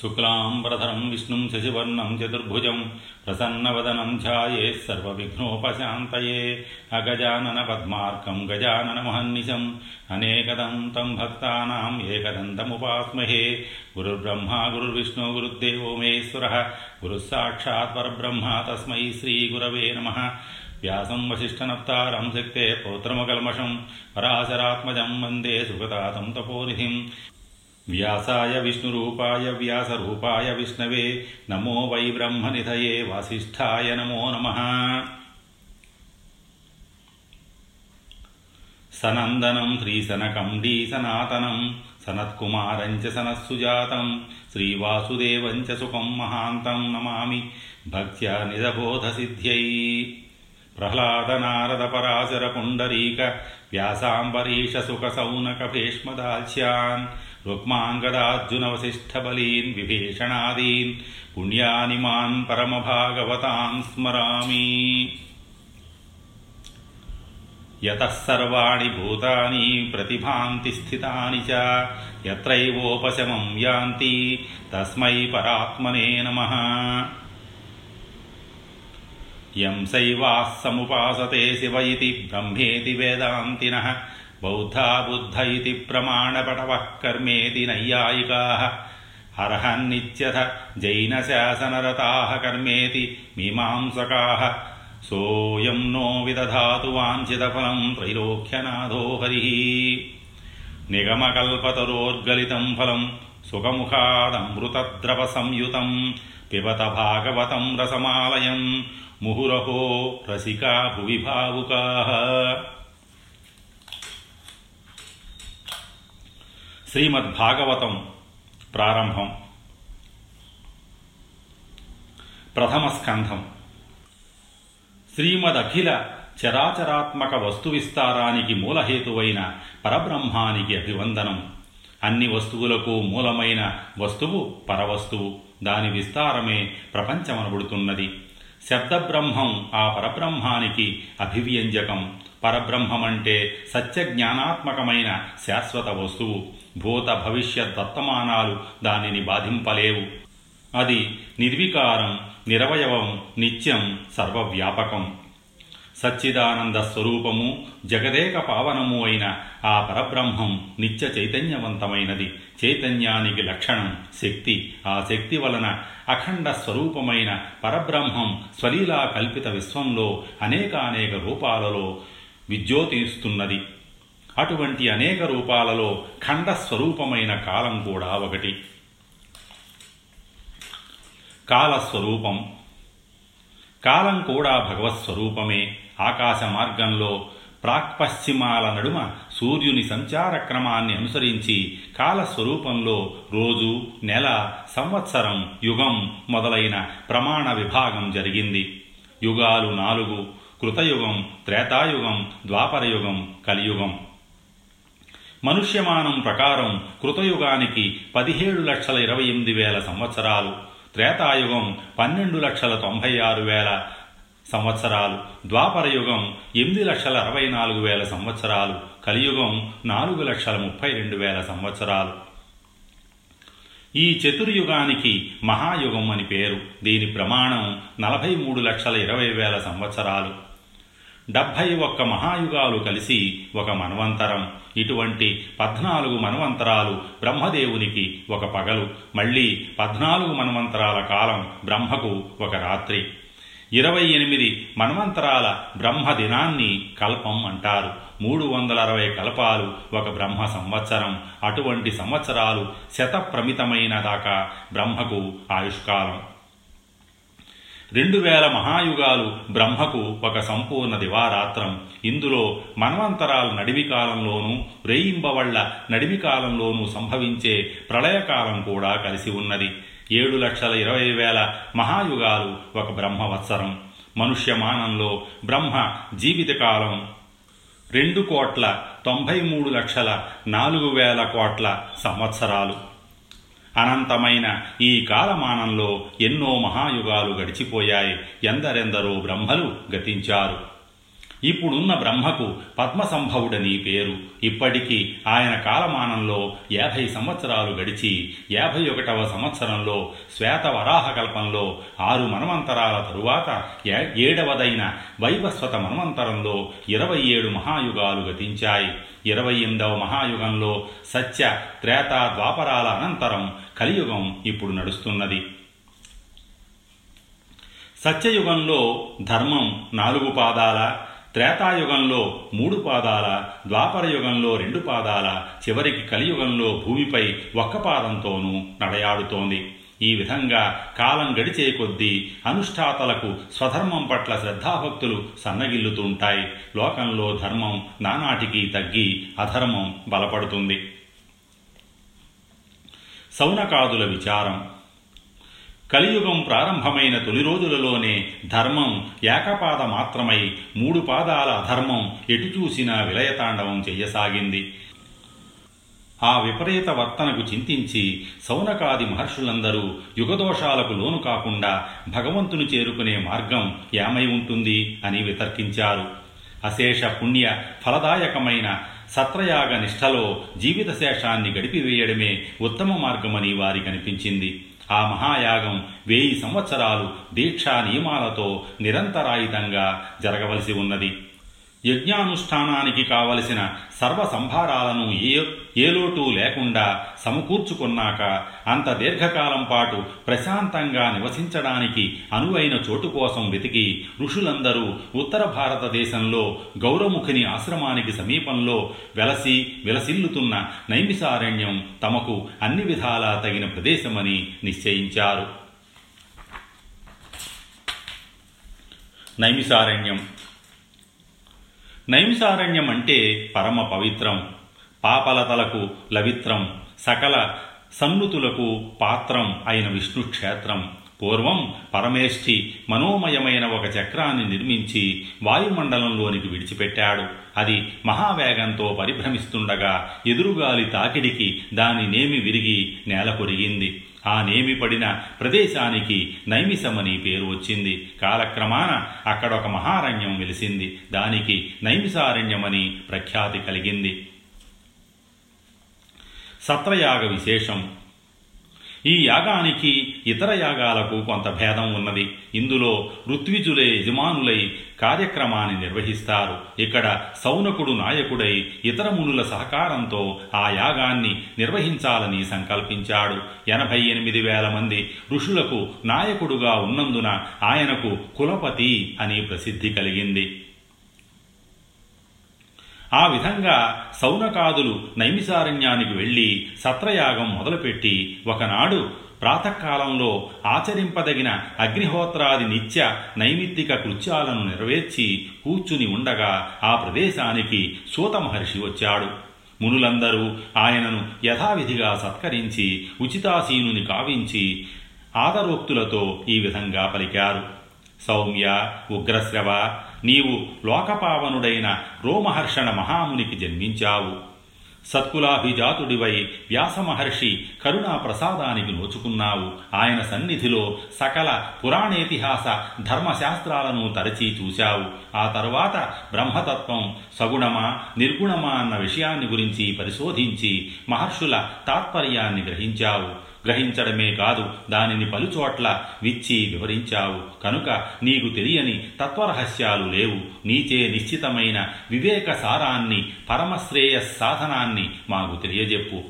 శుక్లాంబరధరం విష్ణుం శశివర్ణం చతుర్భుజం ప్రసన్నవదనం ధ్యాయే సర్వవిఘ్నోపశాంతయే అగజానన పద్మార్కం గజానన మహన్నిశం అనేకదంతం భక్తానాం ఏకదంతముపాస్మహే గురుర్బ్రహ్మా గురుర్విష్ణు గురుర్దేవో మహేశ్వర గురుస్సాక్షాత్ పరబ్రహ్మ తస్మై శ్రీగురవే నమ వ్యాసం వశిష్టనప్తారం శక్తే పౌత్రమకల్మషం పరాశరాత్మజం వందే సుగతాతం తపోనిధిం వ్యాసాయ విష్ణురూపాయ వ్యాసరూపాయ విష్ణవే. నమో వై బ్రహ్మనిధయే వాసిష్ఠాయ నమో నమ. సనందనం శ్రీసనకం సనాతనం సనత్కుమారంచ సనస్సుజాతం శ్రీవాసుదేవంచ సుఖం మహాంతం నమామి. భక్త్యా నిజబోధసిద్ధ్యై. ప్రహ్లాదనారద పరాశర రుక్మాంగదార్జునవశిష్టబలీన్ విభీషణాదీన్ పుణ్యాని మాన్ పరమభాగవతాన్ స్మరామి యతః సర్వాణి భూతాని ప్రతిభాంతి స్థితాని చ ఎత్రైవోపశమం యాంతి తస్మై పరాత్మనే నమ యం శైవాः సముపాసతే శివ ఇది బ్రహ్మేతి వేదాంతినः బౌద్ధా బుద్ధ ఇతి ప్రమాణపటవः కర్మేతి నైయాయికాः అర్హన్నిత్యథ జైనశాసనరతాः కర్మేతి మీమాంసకాः. సోయం నో విదధాతు వాంఛితఫలం త్రైలోక్యనాథో హరిः. నిగమకల్పతరోర్గలితం ఫలం సుఖముఖాదమృతద్రవసంయుతం పిబత భాగవతం రసమాలయం. ముహురహో రసికా భువి భావుకా శ్రీమద్భాగవతం ప్రారంభం. ప్రథమ స్కంధం శ్రీమదఖిల చరాచరాత్మక వస్తు విస్తారానికి మూలహేతువైన పరబ్రహ్మానికి అభివందనం. అన్ని వస్తువులకు మూలమైన వస్తువు పరవస్తువు. దాని విస్తారమే ప్రపంచమనబడుతున్నది. శబ్దబ్రహ్మం ఆ పరబ్రహ్మానికి అభివ్యంజకం. పరబ్రహ్మమంటే సత్యజ్ఞానాత్మకమైన శాశ్వత వస్తువు. భూత భవిష్యత్ వర్తమానాలు దానిని బాధింపలేవు. అది నిర్వికారం నిరవయవం నిత్యం సర్వవ్యాపకం. సచ్చిదానంద స్వరూపము జగదేక పావనము అయిన ఆ పరబ్రహ్మం నిత్య చైతన్యవంతమైనది. చైతన్యానికి లక్షణం శక్తి. ఆ శక్తి వలన అఖండ స్వరూపమైన పరబ్రహ్మం స్వలీలా కల్పిత విశ్వంలో అనేకానేక రూపాలలో విద్యోతిస్తున్నది. అటువంటి అనేక రూపాలలో ఖండ స్వరూపమైన కాలం కూడా ఒకటి. కాలస్వరూపం. కాలం కూడా భగవత్స్వరూపమే. ఆకాశ మార్గంలో ప్రాక్పశ్చిమాల నడుమ సూర్యుని సంచార క్రమాన్ని అనుసరించి కాలస్వరూపంలో రోజు నెల సంవత్సరం యుగం మొదలైన ప్రమాణ విభాగం జరిగింది. యుగాలు నాలుగు కృతయుగం త్రేతాయుగం ద్వాపరయుగం కలియుగం. మనుష్యమానం ప్రకారం కృతయుగానికి పదిహేడు లక్షల ఇరవై ఎనిమిది వేల సంవత్సరాలు త్రేతాయుగం పన్నెండు లక్షల తొంభై ఆరు వేల సంవత్సరాలు ద్వాపరయుగం ఎనిమిది లక్షల అరవై నాలుగు వేల సంవత్సరాలు కలియుగం నాలుగు లక్షల ముప్పై రెండు వేల సంవత్సరాలు. ఈ చతుర్యుగానికి మహాయుగం అని పేరు. దీని ప్రమాణం నలభై మూడు లక్షల ఇరవై వేల సంవత్సరాలు. డెబ్భై ఒక్క మహాయుగాలు కలిసి ఒక మన్వంతరం. ఇటువంటి పద్నాలుగు మన్వంతరాలు బ్రహ్మదేవునికి ఒక పగలు. మళ్ళీ పద్నాలుగు మన్వంతరాల కాలం బ్రహ్మకు ఒక రాత్రి. ఇరవై ఎనిమిది మన్వంతరాల బ్రహ్మ దినాన్ని కల్పం అంటారు. మూడు వందల అరవై కల్పాలు ఒక బ్రహ్మ సంవత్సరం. అటువంటి సంవత్సరాలు శతప్రమితమైన దాకా బ్రహ్మకు ఆయుష్కాలం. రెండు వేల మహాయుగాలు బ్రహ్మకు ఒక సంపూర్ణ దివారాత్రం. ఇందులో మన్వంతరాల నడివి కాలంలోనూ రేయింబవళ్ళ నడివి కాలంలోనూ సంభవించే ప్రళయకాలం కూడా కలిసి ఉన్నది. ఏడు లక్షల ఇరవై వేల మహాయుగాలు ఒక బ్రహ్మవత్సరం. మనుష్యమానంలో బ్రహ్మ జీవితకాలం రెండు కోట్ల తొంభై మూడు లక్షల నాలుగు వేల కోట్ల సంవత్సరాలు. అనంతమైన ఈ కాలమానంలో ఎన్నో మహాయుగాలు గడిచిపోయాయి. ఎందరెందరో బ్రహ్మలు గతించారు. ఇప్పుడున్న బ్రహ్మకు పద్మసంభవుడని పేరు. ఇప్పటికీ ఆయన కాలమానంలో యాభై సంవత్సరాలు గడిచి యాభై ఒకటవ సంవత్సరంలో శ్వేత వరాహకల్పంలో ఆరు మన్వంతరాల తరువాత ఏడవదైన వైవస్వత మన్వంతరంలో ఇరవై ఏడు మహాయుగాలు గతించాయి. ఇరవై ఎనిమిదవ మహాయుగంలో సత్య త్రేత ద్వాపరాల అనంతరం కలియుగం ఇప్పుడు నడుస్తున్నది. సత్యయుగంలో ధర్మం నాలుగు పాదాల త్రేతాయుగంలో మూడు పాదాల ద్వాపరయుగంలో రెండు పాదాల చివరికి కలియుగంలో భూమిపై ఒక్క పాదంతోనూ నడయాడుతోంది. ఈ విధంగా కాలం గడిచే కొద్దీ అనుష్ఠాతలకు స్వధర్మం పట్ల శ్రద్ధాభక్తులు సన్నగిల్లుతుంటాయి. లోకంలో ధర్మం నానాటికి తగ్గి అధర్మం బలపడుతుంది. సౌనకాదుల విచారం. కలియుగం ప్రారంభమైన తొలి రోజులలోనే ధర్మం ఏకపాద మాత్రమై మూడు పాదాల అధర్మం ఎటుచూసినా విలయతాండవం చెయ్యసాగింది. ఆ విపరీత వర్తనకు చింతించి సౌనకాది మహర్షులందరూ యుగదోషాలకు లోను కాకుండా భగవంతుని చేరుకునే మార్గం ఏమై ఉంటుంది అని వితర్కించారు. అశేష పుణ్య ఫలదాయకమైన సత్రయాగ నిష్ఠలో జీవిత శేషాన్ని గడిపివేయడమే ఉత్తమ మార్గమని వారికి అనిపించింది. ఆ మహాయాగం వేయి సంవత్సరాలు దీక్షా నియమాలతో నిరంతరాయుతంగా జరగవలసి ఉన్నది. యజ్ఞానుష్ఠానానికి కావలసిన సర్వ సంభారాలను ఏ ఏ లోటు లేకుండా సమకూర్చుకున్నాక అంత దీర్ఘకాలం పాటు ప్రశాంతంగా నివసించడానికి అనువైన చోటు కోసం వెతికి ఋషులందరూ ఉత్తర భారతదేశంలో గౌరముఖిని ఆశ్రమానికి సమీపంలో వెలసి విలసిల్లుతున్న నైమిసారణ్యం తమకు అన్ని విధాలా తగిన ప్రదేశమని నిశ్చయించారు. నైమిసారణ్యం నైమిసారణ్యం అంటే పరమ పవిత్రం. పాపలతలకు లవిత్రం. సకల సన్నుతులకు పాత్రం అయిన విష్ణు క్షేత్రం పూర్వం పరమేష్ఠి మనోమయమైన ఒక చక్రాన్ని నిర్మించి వాయుమండలంలోనికి విడిచిపెట్టాడు. అది మహావేగంతో పరిభ్రమిస్తుండగా ఎదురుగాలి తాకిడికి దాని నేమి విరిగి నేల కొరిగింది. ఆ నేమి పడిన ప్రదేశానికి నైమిసమని పేరు వచ్చింది. కాలక్రమాన అక్కడ ఒక మహారణ్యం వెలిసింది. దానికి నైమిసారణ్యమని ప్రఖ్యాతి కలిగింది. సత్రయాగ విశేషం. ఈ యాగానికి ఇతర యాగాలకు కొంత భేదం ఉన్నది. ఇందులో ఋత్విజులే యజమానులై కార్యక్రమాన్ని నిర్వహిస్తారు. ఇక్కడ సౌనకుడు నాయకుడై ఇతర మునుల సహకారంతో ఆ యాగాన్ని నిర్వహించాలని సంకల్పించాడు. ఎనభై ఎనిమిది వేల మంది ఋషులకు నాయకుడుగా ఉన్నందున ఆయనకు కులపతి అని ప్రసిద్ధి కలిగింది. ఆ విధంగా సౌనకాదులు నైమిసారణ్యానికి వెళ్ళి సత్రయాగం మొదలుపెట్టి ఒకనాడు ప్రాతకాలంలో ఆచరింపదగిన అగ్నిహోత్రాది నిత్య నైమిత్తిక కృత్యాలను నెరవేర్చి కూర్చుని ఉండగా ఆ ప్రదేశానికి సూత మహర్షి వచ్చాడు. మునులందరూ ఆయనను యథావిధిగా సత్కరించి ఉచితాసీనుని కావించి ఆదరోక్తులతో ఈ విధంగా పలికారు. సౌమ్య ఉగ్రశ్రవ నీవు లోకపావనుడైన రోమహర్షణ మహామునికి జన్మించావు. సత్కులాభిజాతుడివై వ్యాసమహర్షి కరుణా ప్రసాదానికి నోచుకున్నావు. ఆయన సన్నిధిలో సకల పురాణేతిహాస ధర్మశాస్త్రాలను తరచి చూశావు. ఆ తరువాత బ్రహ్మతత్వం సగుణమా నిర్గుణమా అన్న విషయాన్ని గురించి పరిశోధించి మహర్షుల తాత్పర్యాన్ని గ్రహించావు. గ్రహించడమే కాదు దానిని పలుచోట్ల విచ్చి వివరించావు. కనుక నీకు తెలియని తత్వరహస్యాలు లేవు. నీచే నిశ్చితమైన వివేక సారాన్ని పరమశ్రేయ సాధనాన్ని మాకు తెలియజెప్పు.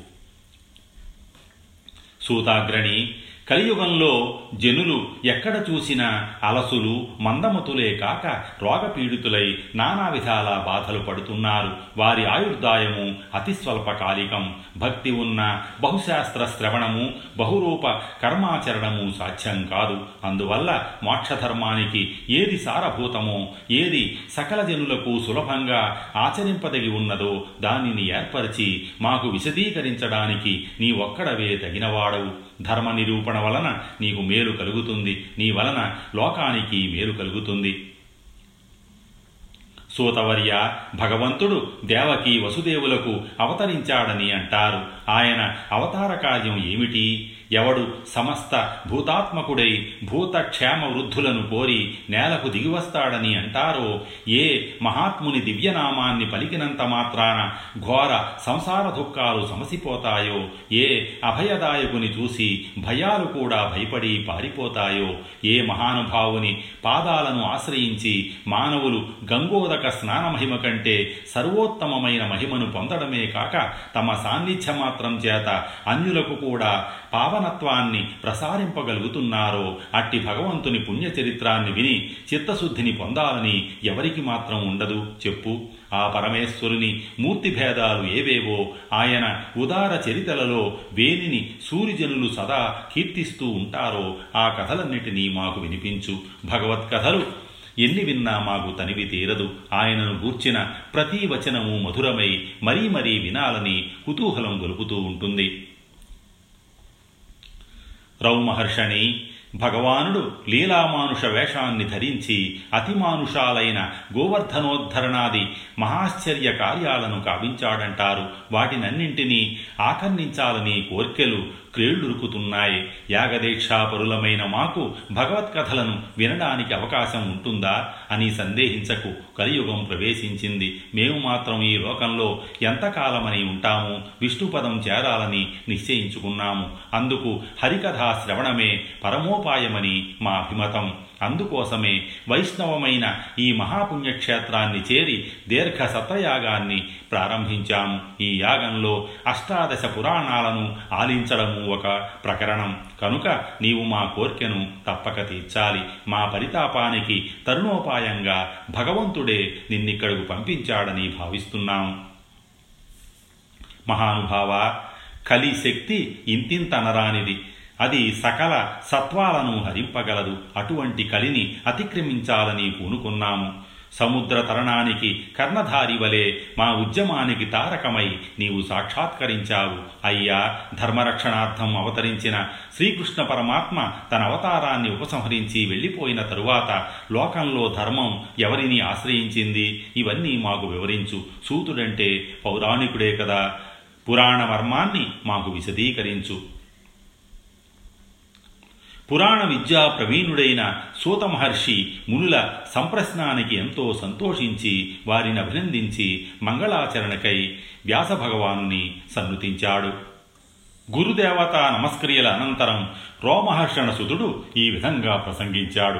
సూతాగ్రణి కలియుగంలో జనులు ఎక్కడ చూసినా అలసులు మందమతులే కాక రోగపీడితులై నానా విధాల బాధలు పడుతున్నారు. వారి ఆయుర్దాయము అతి స్వల్పకాలికం. భక్తి ఉన్న బహుశాస్త్ర శ్రవణము బహురూప కర్మాచరణము సాధ్యం కాదు. అందువల్ల మోక్షధర్మానికి ఏది సారభూతమో ఏది సకల జనులకు సులభంగా ఆచరింపదగి ఉన్నదో దానిని ఏర్పరిచి మాకు విశదీకరించడానికి నీ ఒక్కడవే తగినవాడవు. ధర్మ నిరూపణ వలన నీకు మేలు కలుగుతుంది. నీ వలన లోకానికి మేలు కలుగుతుంది. సూతవర్య భగవంతుడు దేవకి వసుదేవులకు అవతరించాడని అంటారు. ఆయన అవతార కార్యం ఏమిటి? ఎవడు సమస్త భూతాత్మకుడై భూతక్షేమ వృద్ధులను కోరి నేలకు దిగివస్తాడని అంటారో ఏ మహాత్ముని దివ్యనామాన్ని పలికినంత మాత్రాన ఘోర సంసార దుఃఖాలు సమసిపోతాయో ఏ అభయదాయకుని చూసి భయాలు కూడా భయపడి పారిపోతాయో ఏ మహానుభావుని పాదాలను ఆశ్రయించి మానవులు గంగోదక స్నాన మహిమ కంటే సర్వోత్తమమైన మహిమను పొందడమే కాక తమ సాన్నిధ్య మాత్రం చేత అన్యులకు కూడా పావ భావనత్వాన్ని ప్రసారింపగలుగుతున్నారో అట్టి భగవంతుని పుణ్యచరిత్రాన్ని విని చిత్తశుద్ధిని పొందాలని ఎవరికి మాత్రం ఉండదు. చెప్పు. ఆ పరమేశ్వరుని మూర్తిభేదాలు ఏవేవో ఆయన ఉదార చరితలలో వేనిని సూర్యజనులు సదా కీర్తిస్తూ ఉంటారో ఆ కథలన్నిటినీ మాకు వినిపించు. భగవత్ కథలు ఎన్ని విన్నా మాకు తనివి తీరదు. ఆయనను గూర్చిన ప్రతి వచనము మధురమై మరీ మరీ వినాలని కుతూహలం గొలుపుతూ ఉంటుంది. రౌమహర్షణి భగవానుడు లీలామానుష వేషాన్ని ధరించి అతిమానుషాలైన గోవర్ధనోద్ధరణాది మహాశ్చర్య కార్యాలను కావించాడంటారు వాటినన్నింటినీ ఆకర్ణించాలని కోర్కెలు క్రేళ్ళురుకుతున్నాయి. యాగదీక్షాపరులమైన మాకు భగవత్కథలను వినడానికి అవకాశం ఉంటుందా అని సందేహించకు. కలియుగం ప్రవేశించింది. మేము మాత్రం ఈ లోకంలో ఎంతకాలమని ఉంటాము? విష్ణుపదం చేరాలని నిశ్చయించుకున్నాము. అందుకు హరికథా శ్రవణమే పరమోపాయమని మా అభిమతం. అందుకోసమే వైష్ణవమైన ఈ మహాపుణ్యక్షేత్రాన్ని చేరి దీర్ఘ సత్రయాగాన్ని ప్రారంభించాము ఈ యాగంలో అష్టాదశ పురాణాలను ఆలించడము ఒక ప్రకరణం. కనుక నీవు మా కోర్కెను తప్పక తీర్చాలి. మా పరితాపానికి తరుణోపాయంగా భగవంతుడే నిన్నిక్కడకు పంపించాడని భావిస్తున్నాం. మహానుభావ కలి శక్తి ఇంతింతనరానిది అది సకల సత్వాలను హరింపగలదు. అటువంటి కలిని అతిక్రమించాలని పూనుకున్నాము. సముద్ర తరణానికి కర్ణధారి వలె మా ఉద్యమానికి తారకమై నీవు సాక్షాత్కరించావు. అయ్యా ధర్మరక్షణార్థం అవతరించిన శ్రీకృష్ణ పరమాత్మ తన అవతారాన్ని ఉపసంహరించి వెళ్ళిపోయిన తరువాత లోకంలో ధర్మం ఎవరిని ఆశ్రయించింది? ఇవన్నీ మాకు వివరించు. సూతుడంటే పౌరాణికుడే కదా. పురాణ మర్మాన్ని మాకు విశదీకరించు. పురాణ విద్యా ప్రవీణుడైన సూత మహర్షి మునుల సంప్రశ్నానికి ఎంతో సంతోషించి వారిని అభినందించి మంగళాచరణకై వ్యాసభగవానుని సన్నుతించాడు. గురుదేవత నమస్క్రియల అనంతరం రోమహర్షణ సుతుడు ఈ విధంగా ప్రసంగించాడు.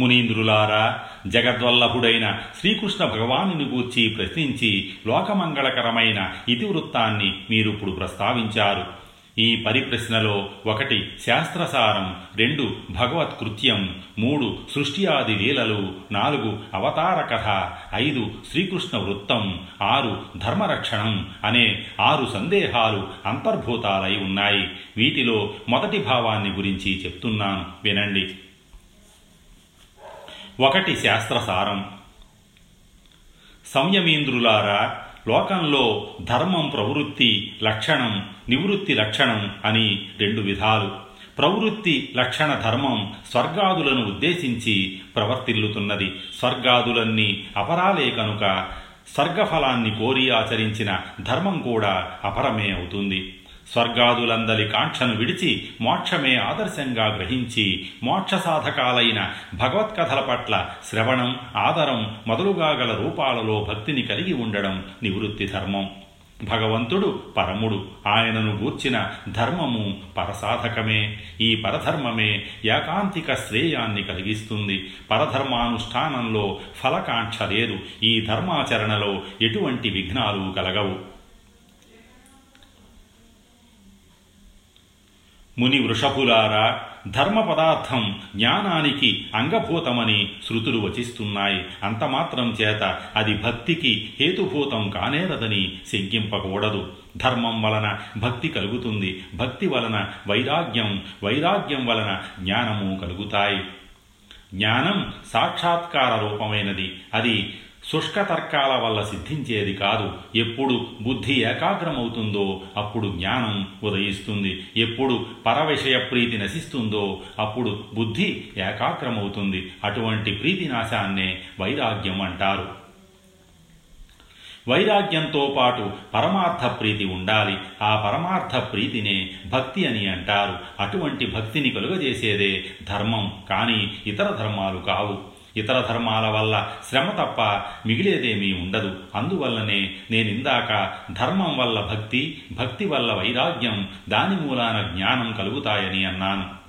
మునీంద్రులారా జగద్వల్లభుడైన శ్రీకృష్ణ భగవానుని గూర్చి ప్రశ్నించి లోకమంగళకరమైన ఇతివృత్తాన్ని మీరిప్పుడు ప్రస్తావించారు. ఈ పరిప్రశ్నలో ఒకటి శాస్త్రసారం రెండు భగవత్కృత్యం మూడు సృష్టి ఆది లీలలు నాలుగు అవతార కథ ఐదు శ్రీకృష్ణ వృత్తం ఆరు ధర్మరక్షణం అనే ఆరు సందేహాలు అంతర్భూతాలై ఉన్నాయి. వీటిలో మొదటి భావాన్ని గురించి చెప్తున్నాను వినండి. ఒకటి శాస్త్రసారం. సంయమీంద్రులారా లోకంలో ధర్మం ప్రవృత్తి లక్షణం నివృత్తి లక్షణం అని రెండు విధాలు. ప్రవృత్తి లక్షణ ధర్మం స్వర్గాదులను ఉద్దేశించి ప్రవర్తిల్లుతున్నది. స్వర్గాదులన్నీ అపరాలే కనుక స్వర్గఫలాన్ని కోరి ఆచరించిన ధర్మం కూడా అపరమే అవుతుంది. స్వర్గాదులందలి కాంక్షను విడిచి మోక్షమే ఆదర్శంగా గ్రహించి మోక్ష సాధకాలైన భగవత్కథల పట్ల శ్రవణం ఆదరం మొదలుగా గల రూపాలలో భక్తిని కలిగి ఉండడం నివృత్తి ధర్మం. భగవంతుడు పరముడు. ఆయనను గూర్చిన ధర్మము పరసాధకమే. ఈ పరధర్మమే ఏకాంతిక శ్రేయాన్ని కలిగిస్తుంది. పరధర్మానుష్ఠానంలో ఫలకాంక్ష లేదు. ఈ ధర్మాచరణలో ఎటువంటి విఘ్నాలు కలగవు. ముని వృషభులారా ధర్మ పదార్థం జ్ఞానానికి అంగభూతమని శృతులు వచిస్తున్నాయి. అంతమాత్రం చేత అది భక్తికి హేతుభూతం కానేరదని శంకింపకూడదు. ధర్మం వలన భక్తి కలుగుతుంది. భక్తి వలన వైరాగ్యం వైరాగ్యం వలన జ్ఞానము కలుగుతాయి. జ్ఞానం సాక్షాత్కార రూపమైనది. అది శుష్క తర్కాల వల్ల సిద్ధించేది కాదు. ఎప్పుడు బుద్ధి ఏకాగ్రమవుతుందో అప్పుడు జ్ఞానం ఉదయిస్తుంది. ఎప్పుడు పరవిషయ ప్రీతి నశిస్తుందో అప్పుడు బుద్ధి ఏకాగ్రమవుతుంది. అటువంటి ప్రీతి నాశాన్నే వైరాగ్యం అంటారు. వైరాగ్యంతో పాటు పరమార్థ ప్రీతి ఉండాలి. ఆ పరమార్థ ప్రీతినే భక్తి అని అంటారు. అటువంటి భక్తిని కలుగజేసేదే ధర్మం. కానీ ఇతర ధర్మాలు కావు. ఇతర ధర్మాల వల్ల శ్రమ తప్ప మిగిలేదేమీ ఉండదు. అందువల్లనే నేనిందాక ధర్మం వల్ల భక్తి భక్తి వల్ల వైరాగ్యం దాని మూలాన జ్ఞానం కలుగుతాయని అన్నాను.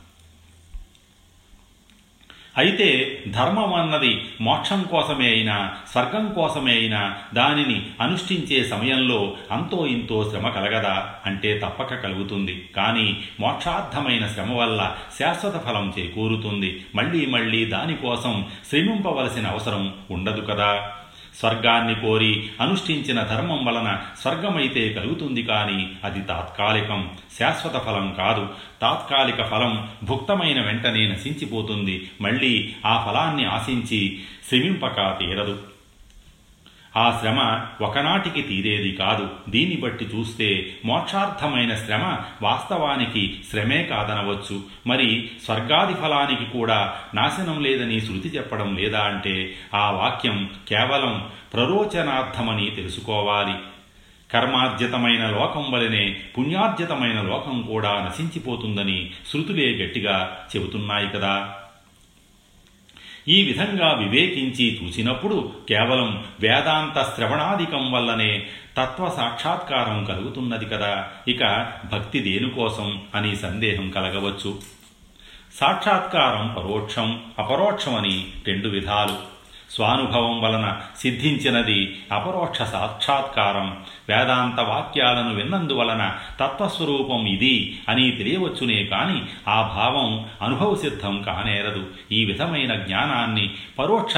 అయితే ధర్మం అన్నది మోక్షం కోసమే అయినా స్వర్గం కోసమే అయినా దానిని అనుష్ఠించే సమయంలో అంతో ఇంతో శ్రమ కలగదా? అంటే తప్పక కలుగుతుంది. కానీ మోక్షార్థమైన శ్రమ వల్ల శాశ్వత ఫలం చేకూరుతుంది. మళ్ళీ మళ్ళీ దానికోసం శ్రమింపవలసిన అవసరం ఉండదు కదా? స్వర్గాన్ని కోరి అనుష్ఠించిన ధర్మం వలన స్వర్గమైతే కలుగుతుంది కానీ అది తాత్కాలికం. శాశ్వత ఫలం కాదు. తాత్కాలిక ఫలం భుక్తమైన వెంటనే నశించిపోతుంది. మళ్ళీ ఆ ఫలాన్ని ఆశించి శ్రమింపక తీరదు. ఆ శ్రమ ఒకనాటికి తీరేది కాదు. దీన్ని బట్టి చూస్తే మోక్షార్థమైన శ్రమ వాస్తవానికి శ్రమే కాదనవచ్చు. మరి స్వర్గాది ఫలానికి కూడా నాశనం లేదని శృతి చెప్పడం లేదా అంటే ఆ వాక్యం కేవలం ప్రరోచనార్థమని తెలుసుకోవాలి. కర్మార్జితమైన లోకం వలనే పుణ్యార్జితమైన లోకం కూడా నశించిపోతుందని శృతులే గట్టిగా చెబుతున్నాయి కదా. ఈ విధంగా వివేకించి చూసినప్పుడు కేవలం వేదాంత శ్రవణాధికం వల్లనే తత్వ సాక్షాత్కారం కలుగుతున్నది కదా. ఇక భక్తి దేనికోసం అని సందేహం కలగవచ్చు. సాక్షాత్కారం పరోక్షం అపరోక్షమని రెండు విధాలు. స్వానుభవం వలన సిద్ధించినది అపరోక్ష సాక్షాత్కారం. వేదాంత వాక్యాలను విన్నందువలన తత్వస్వరూపం ఇది అని తెలియవచ్చునే కాని ఆ భావం అనుభవసిద్ధం కానేరదు. ఈ విధమైన జ్ఞానాన్ని పరోక్ష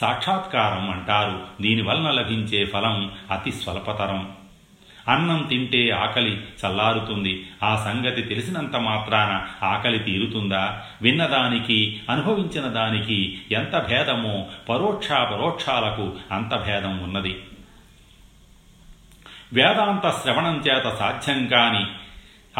సాక్షాత్కారం అంటారు. దీనివలన లభించే ఫలం అతి స్వల్పతరం. అన్నం తింటే ఆకలి చల్లారుతుంది. ఆ సంగతి తెలిసినంత మాత్రాన ఆకలి తీరుతుందా? విన్నదానికి అనుభవించిన దానికి ఎంత భేదమో పరోక్షాపరోక్షాలకు అంత భేదం ఉన్నది. వేదాంత శ్రవణం చేత సాధ్యం కాని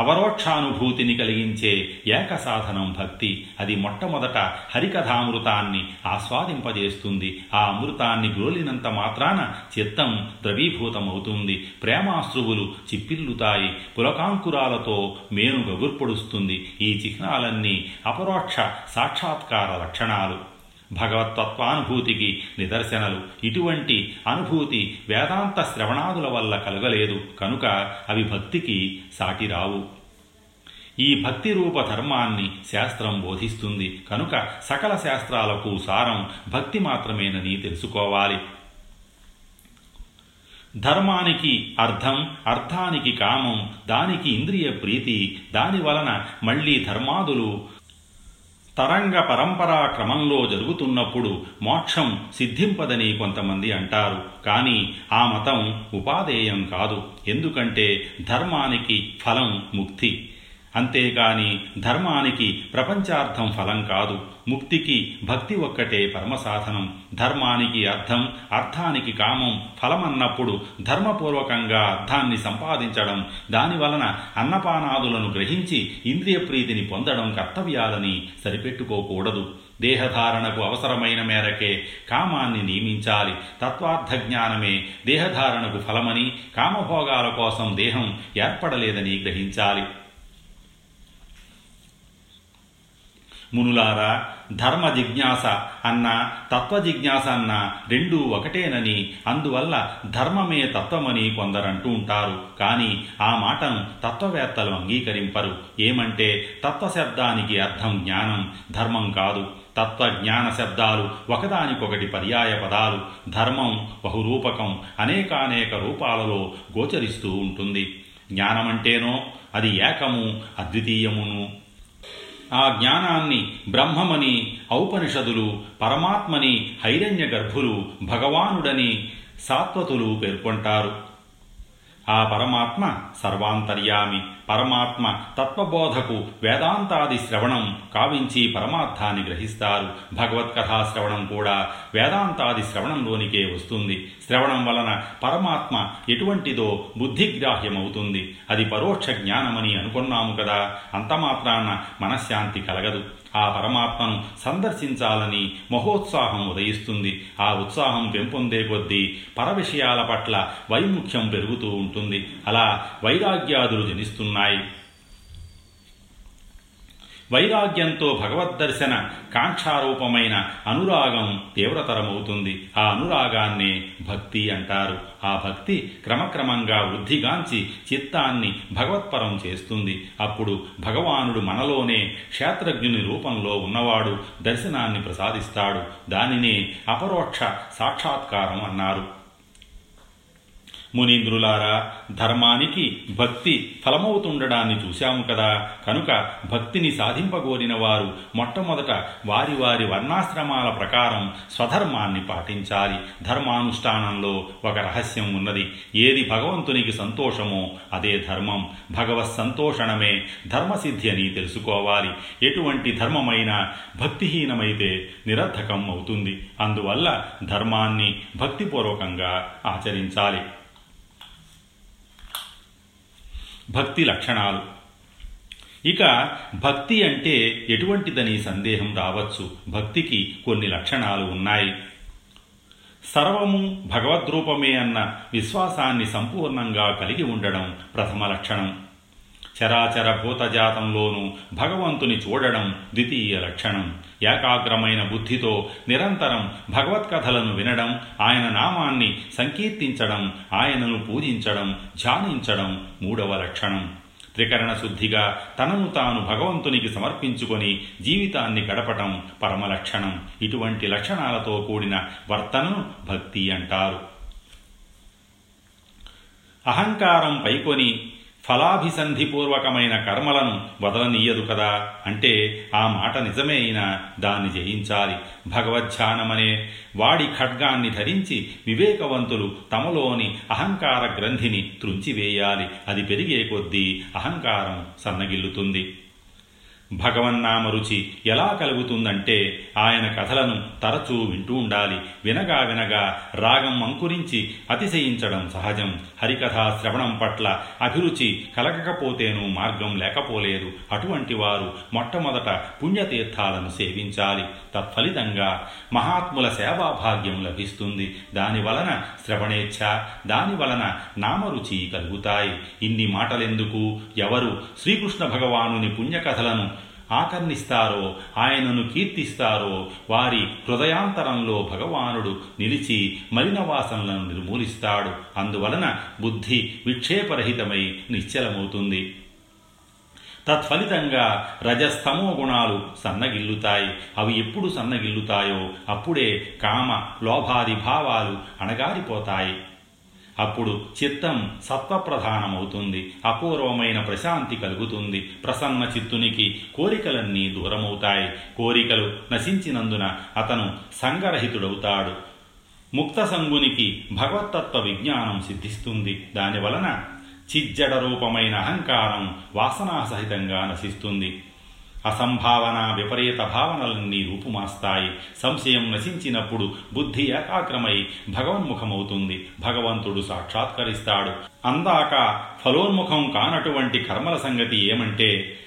అవరోక్షానుభూతిని కలిగించే ఏక సాధనం భక్తి. అది మొట్టమొదట హరికథామృతాన్ని ఆస్వాదింపజేస్తుంది. ఆ అమృతాన్ని గ్రోలినంత మాత్రాన చిత్తం ద్రవీభూతమవుతుంది. ప్రేమాశ్రువులు చిప్పిల్లుతాయి. పులకాంకురాలతో మేను గగుర్పొడుస్తుంది. ఈ చిహ్నాలన్నీ అపరోక్ష సాక్షాత్కార లక్షణాలు. భగవతత్వానుభూతికి నిదర్శనలు. ఇటువంటి అనుభూతి వేదాంత శ్రవణాదుల వల్ల కలగలేదు. కనుక అవి భక్తికి సాటిరావు. ఈ భక్తి రూప ధర్మాన్ని శాస్త్రం బోధిస్తుంది. కనుక సకల శాస్త్రాలకు సారం భక్తి మాత్రమేనని తెలుసుకోవాలి. ధర్మానికి అర్థం అర్థానికి కామం దానికి ఇంద్రియ ప్రీతి దాని వలన మళ్ళీ ధర్మాదులు తరంగ పరంపరా క్రమంలో జరుగుతున్నప్పుడు మోక్షం సిద్ధింపదని కొంతమంది అంటారు. కానీ ఆ మతం ఉపాదేయం కాదు. ఎందుకంటే ధర్మానికి ఫలం ముక్తి. అంతేకాని ధర్మానికి ప్రపంచార్థం ఫలం కాదు ముక్తికి భక్తి ఒక్కటే పరమసాధనం. ధర్మానికి అర్థం అర్థానికి కామం ఫలమన్నప్పుడు ధర్మపూర్వకంగా అర్థాన్ని సంపాదించడం. దాని వలన అన్నపానాదులను గ్రహించి ఇంద్రియ ప్రీతిని పొందడం కర్తవ్యాలని సరిపెట్టుకోకూడదు. దేహధారణకు అవసరమైన మేరకే కామాన్ని నియమించాలి. తత్వార్థ జ్ఞానమే దేహధారణకు ఫలమని కామభోగాల కోసం దేహం ఏర్పడలేదని గ్రహించాలి. మునులారా ధర్మ జిజ్ఞాస అన్న తత్వ జిజ్ఞాస అన్న రెండూ ఒకటేనని అందువల్ల ధర్మమే తత్వమని కొందరంటూ ఉంటారు. కానీ ఆ మాటను తత్వవేత్తలు అంగీకరింపరు. ఏమంటే తత్వశబ్దానికి అర్థం జ్ఞానం ధర్మం కాదు. తత్వజ్ఞాన శబ్దాలు ఒకదానికొకటి పర్యాయ పదాలు. ధర్మం బహురూపకం అనేకానేక రూపాలలో గోచరిస్తూ ఉంటుంది. జ్ఞానమంటేనో అది ఏకము అద్వితీయమును. ఆ జ్ఞానాన్ని బ్రహ్మమని ఔపనిషదులు పరమాత్మని హైరణ్య గర్భులు భగవానుడని సాత్వతులు పేర్కొంటారు. ఆ పరమాత్మ సర్వాంతర్యామి పరమాత్మ తత్వబోధకు వేదాంతాది శ్రవణం కావించి పరమార్థాన్ని గ్రహిస్తారు. భగవత్కథా శ్రవణం కూడా వేదాంతాది శ్రవణంలోనికే వస్తుంది. శ్రవణం వలన పరమాత్మ ఎటువంటిదో బుద్ధిగ్రాహ్యమవుతుంది. అది పరోక్ష జ్ఞానమని అనుకున్నాము కదా అంతమాత్రాన మనశ్శాంతి కలగదు. ఆ పరమాత్మను సందర్శించాలని మహోత్సాహం ఉదయిస్తుంది. ఆ ఉత్సాహం పెంపొందే కొద్దీ పర విషయాల పట్ల వైముఖ్యం పెరుగుతూ ఉంటుంది. అలా వైరాగ్యాదులు జనిస్తున్నాయి. వైరాగ్యంతో భగవద్దర్శన కాంక్షారూపమైన అనురాగం తీవ్రతరమవుతుంది. ఆ అనురాగాన్నే భక్తి అంటారు. ఆ భక్తి క్రమక్రమంగా వృద్ధిగాంచి చిత్తాన్ని భగవత్పరం చేస్తుంది. అప్పుడు భగవానుడు మనలోనే క్షేత్రజ్ఞుని రూపంలో ఉన్నవాడు దర్శనాన్ని ప్రసాదిస్తాడు. దానినే అపరోక్ష సాక్షాత్కారం అన్నారు. మునీంద్రులారా ధర్మానికి భక్తి ఫలమవుతుండడాన్ని చూశాము కదా. కనుక భక్తిని సాధింపగోరిన వారు మొట్టమొదట వారి వారి వర్ణాశ్రమాల ప్రకారం స్వధర్మాన్ని పాటించాలి. ధర్మానుష్ఠానంలో ఒక రహస్యం ఉన్నది. ఏది భగవంతునికి సంతోషమో అదే ధర్మం. భగవత్ సంతోషణమే ధర్మసిద్ధి అని తెలుసుకోవాలి. ఎటువంటి ధర్మమైనా భక్తిహీనమైతే నిరర్థకం అవుతుంది. అందువల్ల ధర్మాన్ని భక్తిపూర్వకంగా ఆచరించాలి. భక్తి లక్షణాలు. ఇక భక్తి అంటే ఎటువంటిదని సందేహం రావచ్చు. భక్తికి కొన్ని లక్షణాలు ఉన్నాయి. సర్వము భగవద్రూపమే అన్న విశ్వాసాన్ని సంపూర్ణంగా కలిగి ఉండడం ప్రథమ లక్షణం. చరాచర భూతజాతంలోనూ భగవంతుని చూడడం ద్వితీయ లక్షణం. ఏకాగ్రమైన బుద్ధితో నిరంతరం భగవత్కథలను వినడం ఆయన నామాన్ని సంకీర్తించడం ఆయనను పూజించడం ధ్యానించడం మూడవ లక్షణం. త్రికరణ శుద్ధిగా తనను తాను భగవంతునికి సమర్పించుకొని జీవితాన్ని గడపటం పరమలక్షణం ఇటువంటి లక్షణాలతో కూడిన వర్తనను భక్తి అంటారు. అహంకారం పైకొని ఫలాభిసంధిపూర్వకమైన కర్మలను వదలనీయదు కదా? అంటే ఆ మాట నిజమే అయినా దాన్ని జయించాలి. భగవద్ధ్యానమనే వాడి ఖడ్గాన్ని ధరించి వివేకవంతులు తమలోని అహంకార గ్రంథిని త్రుంచివేయాలి. అది పెరిగే కొద్దీ అహంకారం సన్నగిల్లుతుంది. భగవన్నామ రుచి ఎలా కలుగుతుందంటే ఆయన కథలను తరచూ వింటూ ఉండాలి. వినగా వినగా రాగం అంకురించి అతిశయించడం సహజం. హరికథా శ్రవణం పట్ల అభిరుచి కలగకపోతేనూ మార్గం లేకపోలేదు. అటువంటి వారు మొట్టమొదట పుణ్యతీర్థాలను సేవించాలి. తత్ఫలితంగా మహాత్ముల సేవాభాగ్యం లభిస్తుంది. దాని వలన శ్రవణేచ్ఛ దాని వలన నామరుచి కలుగుతాయి. ఇన్ని మాటలెందుకు? ఎవరు? శ్రీకృష్ణ భగవానుని పుణ్యకథలను ఆకర్ణిస్తారో ఆయనను కీర్తిస్తారో వారి హృదయాంతరంలో భగవానుడు నిలిచి మలినవాసనలను నిర్మూలిస్తాడు. అందువలన బుద్ధి విక్షేపరహితమై నిశ్చలమవుతుంది. తత్ఫలితంగా రజస్తమో గుణాలు సన్నగిల్లుతాయి. అవి ఎప్పుడు సన్నగిల్లుతాయో అప్పుడే కామ లోభాది భావాలు అణగారిపోతాయి. అప్పుడు చిత్తం సత్వప్రధానమవుతుంది అపూర్వమైన ప్రశాంతి కలుగుతుంది. ప్రసన్న చిత్తునికి కోరికలన్నీ దూరమవుతాయి. కోరికలు నశించినందున అతను సంగరహితుడవుతాడు ముక్త సంగునికి భగవత్తత్వ విజ్ఞానం సిద్ధిస్తుంది. దానివలన చిజ్జడ రూపమైన అహంకారం వాసనాసహితంగా నశిస్తుంది. అసంభావన విపరీత భావనలన్నీ రూపుమాస్తాయి. సంశయం నశించినప్పుడు బుద్ధి ఏకాగ్రమై భగవన్ముఖమవుతుంది. భగవంతుడు సాక్షాత్కరిస్తాడు. అందాక ఫలోన్ముఖం కానటువంటి కర్మల సంగతి ఏమంటే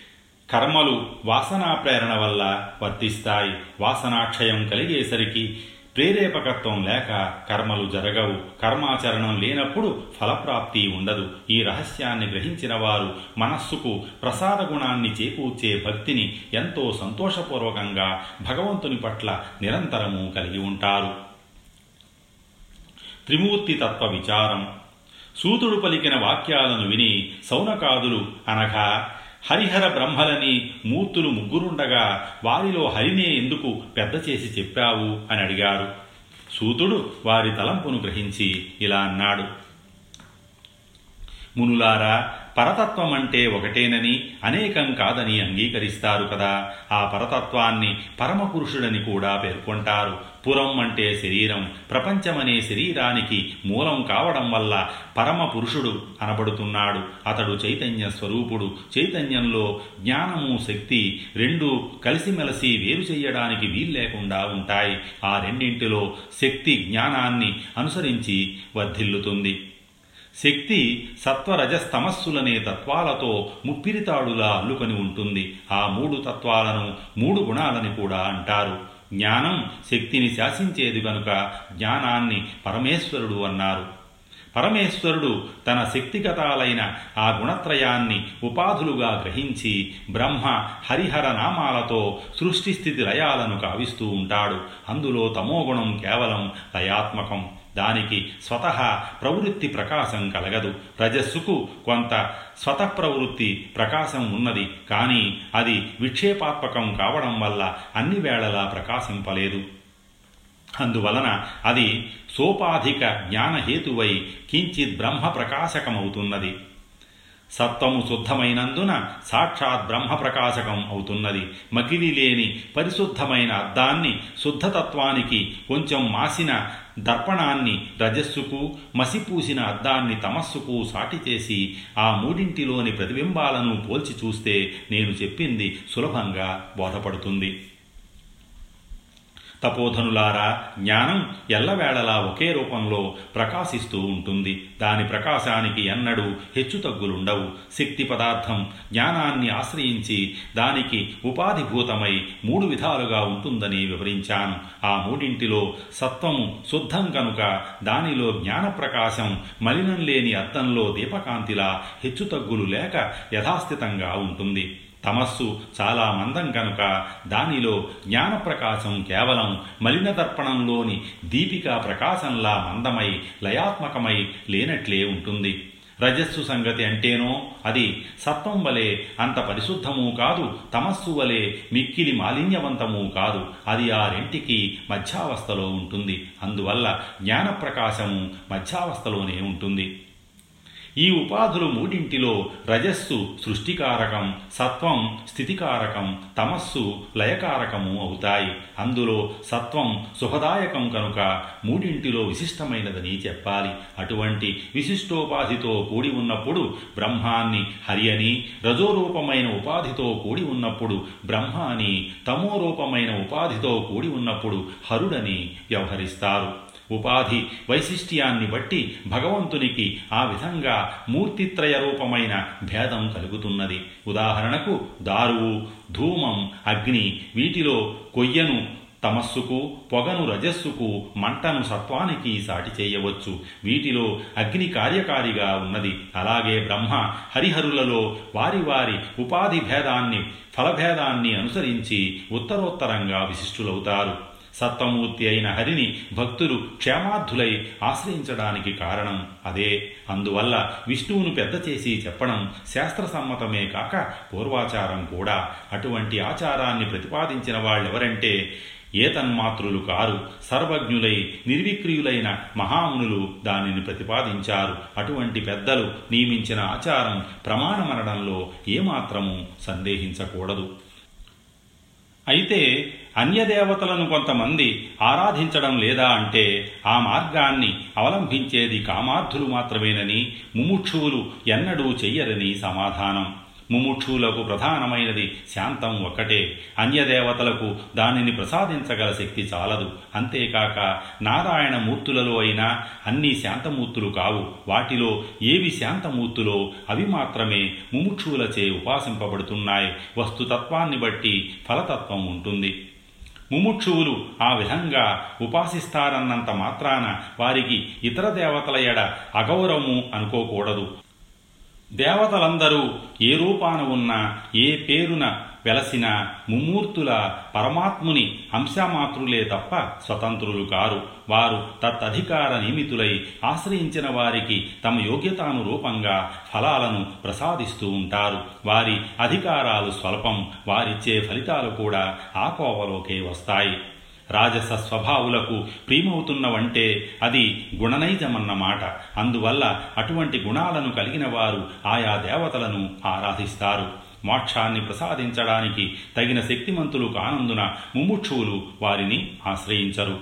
కర్మలు వాసనా ప్రేరణ వల్ల వర్తిస్తాయి. వాసనాక్షయం కలిగేసరికి ప్రేరేపకత్వం లేక కర్మలు జరగవు కర్మాచరణం లేనప్పుడు ఫలప్రాప్తి ఉండదు. ఈ రహస్యాన్ని గ్రహించిన వారు మనస్సుకు ప్రసాద గుణాన్ని చేకూర్చే భక్తిని ఎంతో సంతోషపూర్వకంగా భగవంతుని పట్ల నిరంతరము కలిగి ఉంటారు. త్రిమూర్తి తత్వ విచారం. సూతుడు పలికిన వాక్యాలను విని సౌనకాదులు అనగా హరిహర బ్రహ్మలని మూర్తులు ముగ్గురుండగా వారిలో హరినే ఎందుకు పెద్ద చేసి చెప్పావు? అని అడిగారు. సూతుడు వారి తలంపును గ్రహించి ఇలా అన్నాడు. మునులారా పరతత్వం అంటే ఒకటేనని అనేకం కాదని అంగీకరిస్తారు కదా. ఆ పరతత్వాన్ని పరమపురుషుడని కూడా పేర్కొంటారు. పురం అంటే శరీరం ప్రపంచమనే శరీరానికి మూలం కావడం వల్ల పరమ పురుషుడు అనబడుతున్నాడు. అతడు చైతన్య స్వరూపుడు. చైతన్యంలో జ్ఞానము శక్తి రెండు కలిసిమెలసి వేరు చేయడానికి వీల్లేకుండా ఉంటాయి. ఆ రెండింటిలో శక్తి జ్ఞానాన్ని అనుసరించి వర్ధిల్లుతుంది. శక్తి సత్వరజస్తమస్సులనే తత్వాలతో ముప్పిరితాడులా అల్లుకొని ఉంటుంది. ఆ మూడు తత్వాలను మూడు గుణాలని కూడా అంటారు. జ్ఞానం శక్తిని శాసించేది కనుక జ్ఞానాన్ని పరమేశ్వరుడు అన్నారు. పరమేశ్వరుడు తన శక్తిగతాలైన ఆ గుణత్రయాన్ని ఉపాధులుగా గ్రహించి బ్రహ్మ హరిహర నామాలతో సృష్టిస్థితి లయాలను కావిస్తూ ఉంటాడు. అందులో తమోగుణం కేవలం లయాత్మకం. దానికి స్వతహా ప్రవృత్తి ప్రకాశం కలగదు. రజస్సుకు కొంత స్వతఃప్రవృత్తి ప్రకాశం ఉన్నది. కానీ అది విక్షేపాత్మకం కావడం వల్ల అన్ని వేళలా ప్రకాశింపలేదు. అందువలన అది సోపాధిక జ్ఞానహేతువై కించిత్ బ్రహ్మ ప్రకాశకమవుతున్నది సత్వము శుద్ధమైనందున సాక్షాత్ బ్రహ్మప్రకాశకం అవుతున్నది. మకిలి లేని పరిశుద్ధమైన అద్దాన్ని శుద్ధతత్వానికి కొంచెం మాసిన దర్పణాన్ని రజస్సుకు మసిపూసిన అద్దాన్ని తమస్సుకు సాటి చేసి ఆ మూడింటిలోని ప్రతిబింబాలను పోల్చి చూస్తే నేను చెప్పింది సులభంగా బోధపడుతుంది. తపోధనులారా జ్ఞానం ఎల్లవేళలా ఒకే రూపంలో ప్రకాశిస్తూ ఉంటుంది. దాని ప్రకాశానికి ఎన్నడూ హెచ్చుతగ్గులుండవు శక్తి పదార్థం జ్ఞానాన్ని ఆశ్రయించి దానికి ఉపాధిభూతమై మూడు విధాలుగా ఉంటుందని వివరించాను. ఆ మూడింటిలో సత్వము శుద్ధం కనుక దానిలో జ్ఞానప్రకాశం మలినం లేని అర్థంలో దీపకాంతిలా హెచ్చుతగ్గులు లేక యథాస్థితంగా ఉంటుంది. తమస్సు చాలా మందం కనుక దానిలో జ్ఞానప్రకాశం కేవలం మలిన దర్పణంలోని దీపికా ప్రకాశంలా మందమై లయాత్మకమై లేనట్లే ఉంటుంది. రజస్సు సంగతి అంటేనో? అది సత్వం వలె అంత పరిశుద్ధమూ కాదు తమస్సు వలె మిక్కిలి మాలిన్యవంతమూ కాదు. అది ఆ రెంటికి మధ్యావస్థలో ఉంటుంది. అందువల్ల జ్ఞానప్రకాశము మధ్యావస్థలోనే ఉంటుంది. ఈ ఉపాధులు మూడింటిలో రజస్సు సృష్టికారకం సత్వం స్థితికారకం తమస్సు లయకారకము అవుతాయి. అందులో సత్వం సుఖదాయకం కనుక మూడింటిలో విశిష్టమైనదని చెప్పాలి. అటువంటి విశిష్టోపాధితో కూడి ఉన్నప్పుడు బ్రహ్మాన్ని హరి అని రజోరూపమైన ఉపాధితో కూడి ఉన్నప్పుడు బ్రహ్మ అని తమోరూపమైన ఉపాధితో కూడి ఉన్నప్పుడు హరుడని వ్యవహరిస్తారు. ఉపాధి వైశిష్ట్యాన్ని బట్టి భగవంతునికి ఆ విధంగా మూర్తిత్రయ రూపమైన భేదం కలుగుతున్నది. ఉదాహరణకు దారువు ధూమం అగ్ని వీటిలో కొయ్యను తమస్సుకు పొగను రజస్సుకు మంటను సత్వానికి సాటి చేయవచ్చు. వీటిలో అగ్ని కార్యకారిగా ఉన్నది. అలాగే బ్రహ్మ హరిహరులలో వారి వారి ఉపాధి భేదాన్ని ఫలభేదాన్ని అనుసరించి ఉత్తరోత్తరంగా విశిష్టులవుతారు. సత్వమూర్తి అయిన హరిని భక్తులు క్షేమార్థులై ఆశ్రయించడానికి కారణం అదే. అందువల్ల విష్ణువును పెద్ద చేసి చెప్పడం శాస్త్రసమ్మతమే కాక పూర్వాచారం కూడా. అటువంటి ఆచారాన్ని ప్రతిపాదించిన వాళ్ళెవరంటే ఏతన్మాతృలు కారు సర్వజ్ఞులై నిర్విక్రియులైన మహామునులు దానిని ప్రతిపాదించారు. అటువంటి పెద్దలు నియమించిన ఆచారం ప్రమాణమనడంలో ఏమాత్రము సందేహించకూడదు. అయితే అన్యదేవతలను కొంతమంది ఆరాధించడం లేదా అంటే ఆ మార్గాన్ని అవలంబించేది కామార్థులు మాత్రమేనని ముముక్షువులు ఎన్నడూ చెయ్యరని సమాధానం. ముముక్షువులకు ప్రధానమైనది శాంతం ఒక్కటే. అన్యదేవతలకు దానిని ప్రసాదించగల శక్తి చాలదు. అంతేకాక నారాయణ మూర్తులలో అయినా అన్ని శాంతమూర్తులు కావు. వాటిలో ఏవి శాంతమూర్తులో అవి మాత్రమే ముముక్షువులచే ఉపాసింపబడుతున్నాయి. వస్తుతత్వాన్ని బట్టి ఫలతత్వం ఉంటుంది. ముముక్షువులు ఆ విధంగా ఉపాసిస్తారన్నంత మాత్రాన వారికి ఇతర దేవతల ఎడ అగౌరవము అనుకోకూడదు. దేవతలందరూ ఏ రూపాన ఉన్నా ఏ పేరున వెలసిన ముమూర్తుల పరమాత్ముని అంశమాతృలే తప్ప స్వతంత్రులు కారు. వారు తత్తధికార నియమితులై ఆశ్రయించిన వారికి తమ యోగ్యతానురూపంగా ఫలాలను ప్రసాదిస్తూ ఉంటారు. వారి అధికారాలు స్వల్పం వారిచ్చే ఫలితాలు కూడా ఆ కోవలోకే వస్తాయి. రాజస స్వభావులకు ప్రియమవుతున్నవంటే అది గుణనైజమన్నమాట. అందువల్ల అటువంటి గుణాలను కలిగిన వారు ఆయా దేవతలను ఆరాధిస్తారు. మోక్షాన్ని ప్రసాదించడానికి తగిన శక్తిమంతులు కానందున ముముక్షువులు వారిని ఆశ్రయించరు.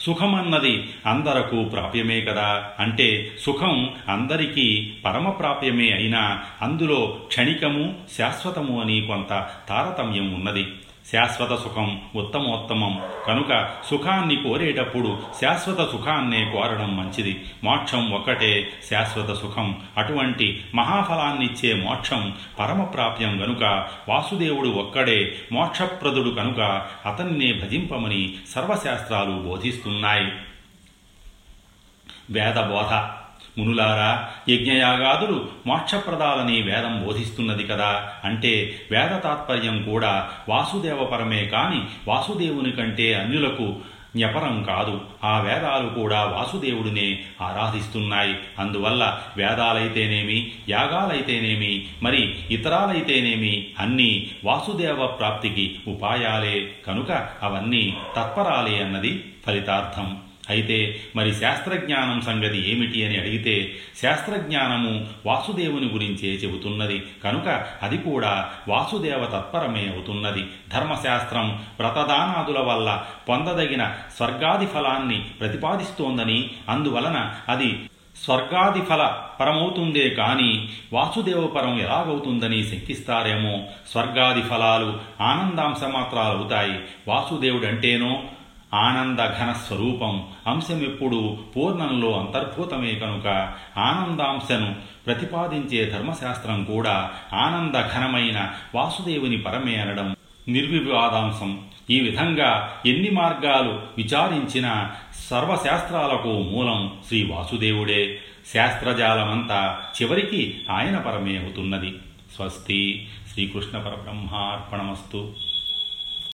సుఖమన్నది అందరకు ప్రాప్యమే కదా? అంటే సుఖం అందరికీ పరమప్రాప్యమే అయినా అందులో క్షణికము శాశ్వతము అని కొంత తారతమ్యం ఉన్నది. శాశ్వత సుఖం ఉత్తమోత్తమం. కనుక సుఖాన్ని కోరేటప్పుడు శాశ్వత సుఖాన్నే కోరడం మంచిది. మోక్షం ఒక్కటే శాశ్వత సుఖం. అటువంటి మహాఫలాన్నిచ్చే మోక్షం పరమప్రాప్యం గనుక వాసుదేవుడు ఒక్కడే మోక్షప్రదుడు కనుక అతన్నే భజింపమని సర్వశాస్త్రాలు బోధిస్తున్నాయి. వేదబోధ మునులారా యజ్ఞయాగాదులు మోక్షప్రదాలని వేదం బోధిస్తున్నది కదా. అంటే వేద తాత్పర్యం కూడా వాసుదేవపరమే కాని వాసుదేవుని కంటే అన్యులకు జ్ఞపరం కాదు. ఆ వేదాలు కూడా వాసుదేవుడినే ఆరాధిస్తున్నాయి. అందువల్ల వేదాలైతేనేమి యాగాలైతేనేమి మరి ఇతరాలైతేనేమి అన్నీ వాసుదేవ ప్రాప్తికి ఉపాయాలే. కనుక అవన్నీ తత్పరాలే అన్నది ఫలితార్థం. అయితే మరి శాస్త్రజ్ఞానం సంగతి ఏమిటి అని అడిగితే శాస్త్రజ్ఞానము వాసుదేవుని గురించే చెబుతున్నది. కనుక అది కూడా వాసుదేవ తత్పరమే అవుతున్నది. ధర్మశాస్త్రం వ్రతదానాదుల వల్ల పొందదగిన స్వర్గాది ఫలాన్ని ప్రతిపాదిస్తోందని అందువలన అది స్వర్గాది ఫల పరమవుతుందే కాని వాసుదేవపరం ఎలాగవుతుందని శంకిస్తారేమో. స్వర్గాది ఫలాలు ఆనందాంశమాత్రాలవుతాయి. వాసుదేవుడంటేనో ఆనందఘన స్వరూపం అంశమెప్పుడు పూర్ణంలో అంతర్భూతమే కనుక ఆనందాంశను ప్రతిపాదించే ధర్మశాస్త్రం కూడా ఆనందఘనమైన వాసుదేవుని పరమే అనడం. నిర్వివాదాంశం. ఈ విధంగా ఎన్ని మార్గాలు విచారించినా సర్వశాస్త్రాలకు మూలం శ్రీ వాసుదేవుడే. శాస్త్రజాలమంతా చివరికి ఆయన పరమే అవుతున్నది. స్వస్తి. శ్రీకృష్ణ పరబ్రహ్మార్పణమస్తు.